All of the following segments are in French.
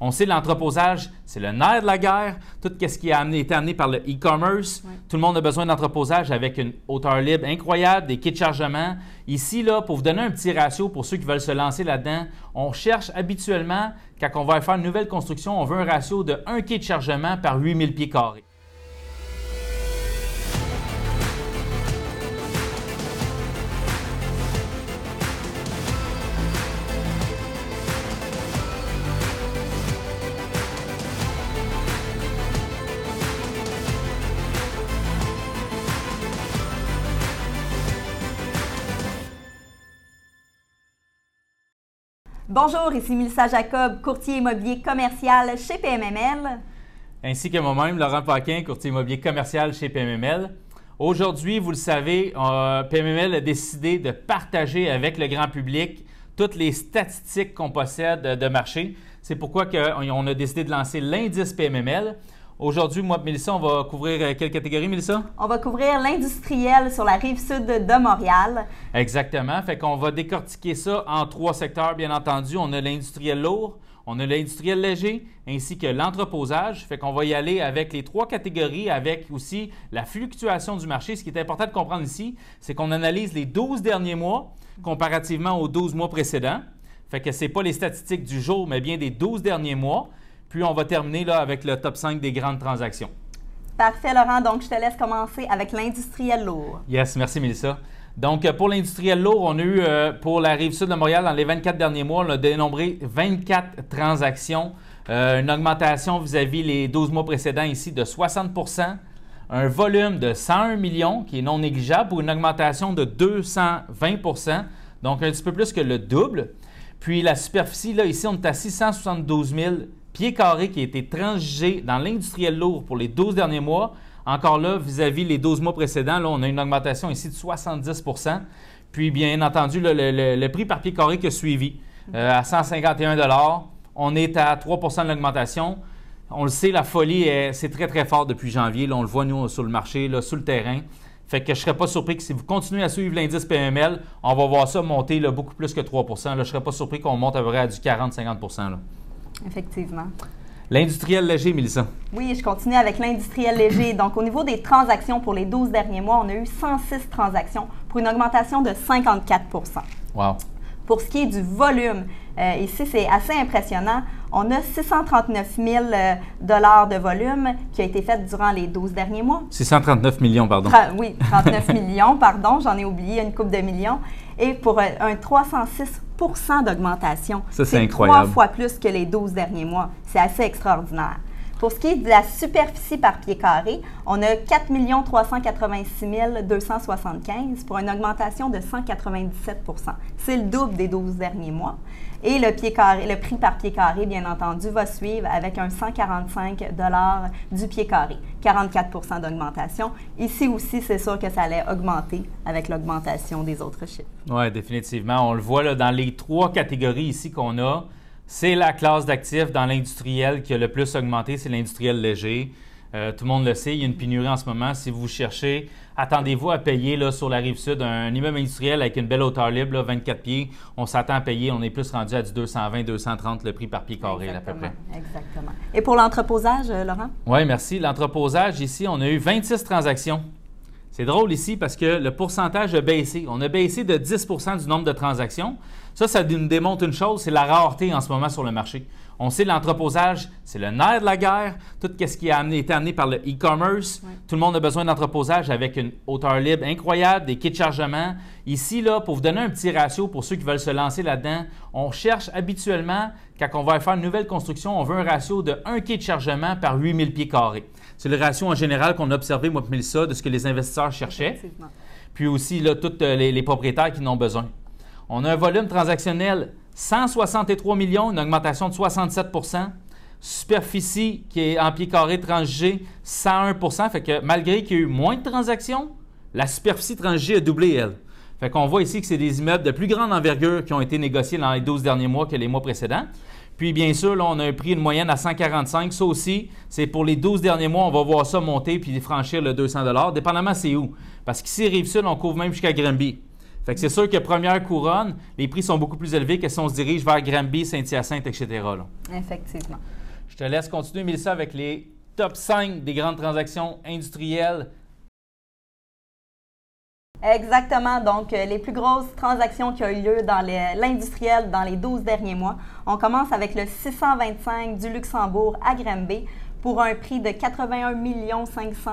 On sait l'entreposage, c'est le nerf de la guerre. Tout ce qui a été amené par le e-commerce. Tout le monde a besoin d'entreposage avec une hauteur libre incroyable, des kits de chargement. Ici, là, pour vous donner un petit ratio pour ceux qui veulent se lancer là-dedans, on cherche habituellement, quand on va faire une nouvelle construction, on veut un ratio de 1 kit de chargement par 8000 pieds carrés. Bonjour, ici Mélissa Jacob, courtier immobilier commercial chez PMML. Ainsi que moi-même, Laurent Paquin, courtier immobilier commercial chez PMML. Aujourd'hui, vous le savez, euh, PMML a décidé de partager avec le grand public toutes les statistiques qu'on possède de marché. C'est pourquoi on a décidé de lancer l'indice PMML. Aujourd'hui, moi, Mélissa, on va couvrir euh, quelle catégorie, Mélissa? On va couvrir l'industriel sur la rive sud de Montréal. Exactement. Fait qu'on va décortiquer ça en trois secteurs, bien entendu. On a l'industriel lourd, on a l'industriel léger, ainsi que l'entreposage. Fait qu'on va y aller avec les trois catégories, avec aussi la fluctuation du marché. Ce qui est important de comprendre ici, c'est qu'on analyse les 12 derniers mois comparativement aux 12 mois précédents. Fait que ce n'est pas les statistiques du jour, mais bien des 12 derniers mois. Puis on va terminer là, avec le top 5 des grandes transactions. Parfait, Laurent. Donc, je te laisse commencer avec l'industriel lourd. Yes, merci, Mélissa. Donc, euh, pour l'industriel lourd, on a eu euh, pour la rive sud de Montréal, dans les 24 derniers mois, on a dénombré 24 transactions, euh, une augmentation vis-à-vis les 12 mois précédents ici de 60% un volume de 101 millions qui est non négligeable pour une augmentation de 220% donc un petit peu plus que le double. Puis la superficie, là, ici, on est à 672 000 pieds carrés qui a été transigé dans l'industriel lourd pour les 12 derniers mois. Encore là, vis-à-vis les 12 mois précédents, on a une augmentation ici de 70% Puis, bien entendu, le, prix par pied carré qui a suivi euh, à 151 On est à 3 de l'augmentation. On le sait, la folie, c'est très, très fort depuis janvier. On le voit, nous, sur le marché, sur le terrain. Fait que je ne serais pas surpris que si vous continuez à suivre l'indice PML, on va voir ça monter beaucoup plus que 3 là, Je ne serais pas surpris qu'on monte à peu près à du 40-50 Effectivement. L'industriel léger, Mélissa. Oui, je continue avec l'industriel léger. Donc, au niveau des transactions pour les 12 derniers mois, on a eu 106 transactions pour une augmentation de 54% Wow. Pour ce qui est du volume, euh, ici, c'est assez impressionnant. On a 639 000 euh, dollars de volume qui a été fait durant les 12 derniers mois. 639 millions, pardon. oui, 39 millions, pardon, j'en ai oublié une coupe de millions. Et pour un 306% d'augmentation. Ça, c'est incroyable. trois fois plus que les 12 derniers mois. C'est assez extraordinaire. Pour ce qui est de la superficie par pied carré, on a 4 386 275 pour une augmentation de 197% C'est le double des 12 derniers mois. Et le, pied carré, le prix par pied carré, bien entendu, va suivre avec un 145 du pied carré, 44% d'augmentation. Ici aussi, c'est sûr que ça allait augmenter avec l'augmentation des autres chiffres. Oui, définitivement. On le voit là, dans les trois catégories ici qu'on a. C'est la classe d'actifs dans l'industriel qui a le plus augmenté, c'est l'industriel léger. Euh, tout le monde le sait, il y a une pénurie en ce moment. Si vous cherchez, attendez-vous à payer là, sur la rive sud un immeuble industriel avec une belle hauteur libre, 24 pieds. On s'attend à payer, on est plus rendu à du 220, 230 le prix par pied carré à peu près. Exactement. Et pour l'entreposage, euh, Laurent? Oui, merci. L'entreposage, ici, on a eu 26 transactions. C'est drôle ici parce que le pourcentage a baissé. On a baissé de 10% du nombre de transactions. Ça, ça nous démontre une chose, c'est la rareté en ce moment sur le marché. On sait l'entreposage, c'est le nerf de la guerre. Tout ce qui a été amené par le e-commerce. Tout le monde a besoin d'entreposage avec une hauteur libre incroyable, des kits de chargement. Ici, là, pour vous donner un petit ratio pour ceux qui veulent se lancer là-dedans, on cherche habituellement, quand on va faire une nouvelle construction, on veut un ratio de 1 kit de chargement par 8000 pieds carrés. C'est le ratio en général qu'on a observé, moi, Mélissa, de ce que les investisseurs cherchaient. Puis aussi, là, tous euh, les, les propriétaires qui en ont besoin. On a un volume transactionnel 163 millions, une augmentation de 67% Superficie qui est en pied carré transigé, 101% Fait que malgré qu'il y a eu moins de transactions, la superficie transigée a doublé, elle. Fait qu'on voit ici que c'est des immeubles de plus grande envergure qui ont été négociés dans les 12 derniers mois que les mois précédents. Puis, bien sûr, là, on a un prix de moyenne à 145. Ça aussi, c'est pour les 12 derniers mois, on va voir ça monter puis franchir le 200 dépendamment c'est où. Parce qu'ici, Rive-Sud, on couvre même jusqu'à Granby. Fait que c'est sûr que première couronne, les prix sont beaucoup plus élevés que si on se dirige vers Granby, Saint-Hyacinthe, etc. là. Effectivement. Je te laisse continuer, Mélissa, avec les top 5 des grandes transactions industrielles. Exactement. Donc, euh, les plus grosses transactions qui ont eu lieu dans l'industriel dans les 12 derniers mois. On commence avec le 625 du Luxembourg à Granby pour un prix de 81 500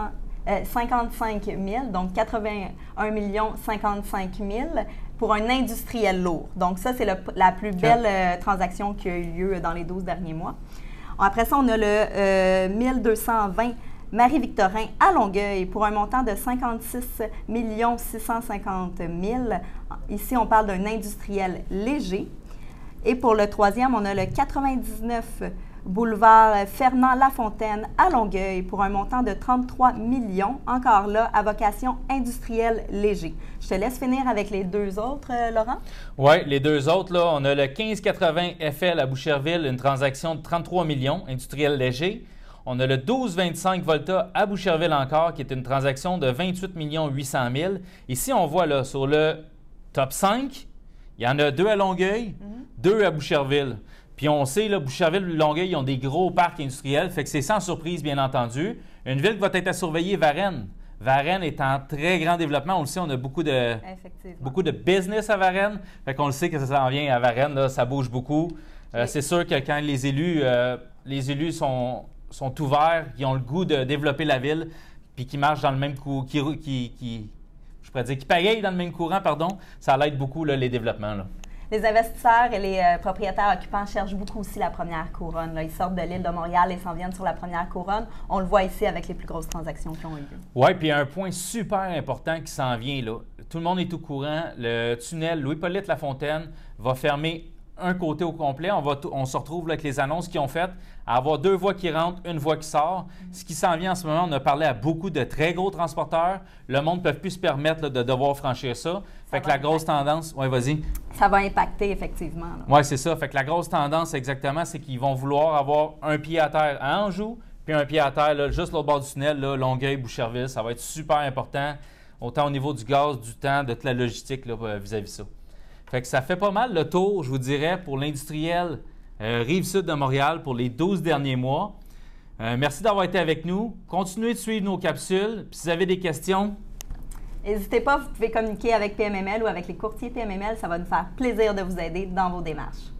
euh, 55 000, donc 81 millions 55 000 pour un industriel lourd. Donc ça, c'est la plus belle euh, transaction qui a eu lieu dans les 12 derniers mois. Après ça, on a le euh, 1220 Marie-Victorin à Longueuil pour un montant de 56 650 000. Ici, on parle d'un industriel léger. Et pour le troisième, on a le 99 boulevard Fernand Lafontaine à Longueuil pour un montant de 33 millions, encore là, à vocation industrielle léger. Je te laisse finir avec les deux autres, euh, Laurent. Oui, les deux autres, là, on a le 1580 FL à Boucherville, une transaction de 33 millions, industriel léger. On a le 1225 Volta à Boucherville encore, qui est une transaction de 28 800 000. Ici, on voit là, sur le top 5, il y en a deux à Longueuil, deux à Boucherville. Puis on sait, là, Boucherville et Longueuil, ils ont des gros parcs industriels, fait que c'est sans surprise, bien entendu. Une ville qui va être à surveiller, Varennes. Varennes est en très grand développement. On le sait, on a beaucoup de, Effectivement. beaucoup de business à Varennes. Fait qu'on le sait que ça s'en vient à Varennes, là, ça bouge beaucoup. Euh. C'est sûr que quand les élus, euh, les élus sont, sont ouverts, qui ont le goût de développer la ville, puis qui marchent dans le même coup, qui, qui, qui- je pourrais dire, qui pagayent dans le même courant, pardon, ça l'aide beaucoup là, les développements. là. Les investisseurs et les euh, propriétaires occupants cherchent beaucoup aussi la première couronne. là. Ils sortent de l'île de Montréal et s'en viennent sur la première couronne. On le voit ici avec les plus grosses transactions qui ont eu lieu. Oui, puis il y a un point super important qui s'en vient là. Tout le monde est au courant. Le tunnel Louis-Polyte Lafontaine va fermer un côté au complet. On, va t- on se retrouve là, avec les annonces qu'ils ont faites, à avoir deux voies qui rentrent, une voie qui sort. Ce qui s'en vient en ce moment, on a parlé à beaucoup de très gros transporteurs. Le monde ne peut plus se permettre là, de devoir franchir ça. Fait que la grosse tendance, oui, vas-y. Ça va impacter effectivement. Oui, c'est ça. Fait que la grosse tendance, exactement, c'est qu'ils vont vouloir avoir un pied à terre à Anjou, puis un pied à terre là, juste l'autre bord du tunnel, là, Longueuil, Boucherville. Ça va être super important, autant au niveau du gaz, du temps, de toute la logistique euh, vis-à-vis ça. Fait que ça fait pas mal le tour, je vous dirais, pour l'industriel euh, Rive-Sud de Montréal pour les 12 derniers mois. Euh, merci d'avoir été avec nous. Continuez de suivre nos capsules. Puis si vous avez des questions, N'hésitez pas, vous pouvez communiquer avec PMML ou avec les courtiers PMML. Ça va nous faire plaisir de vous aider dans vos démarches.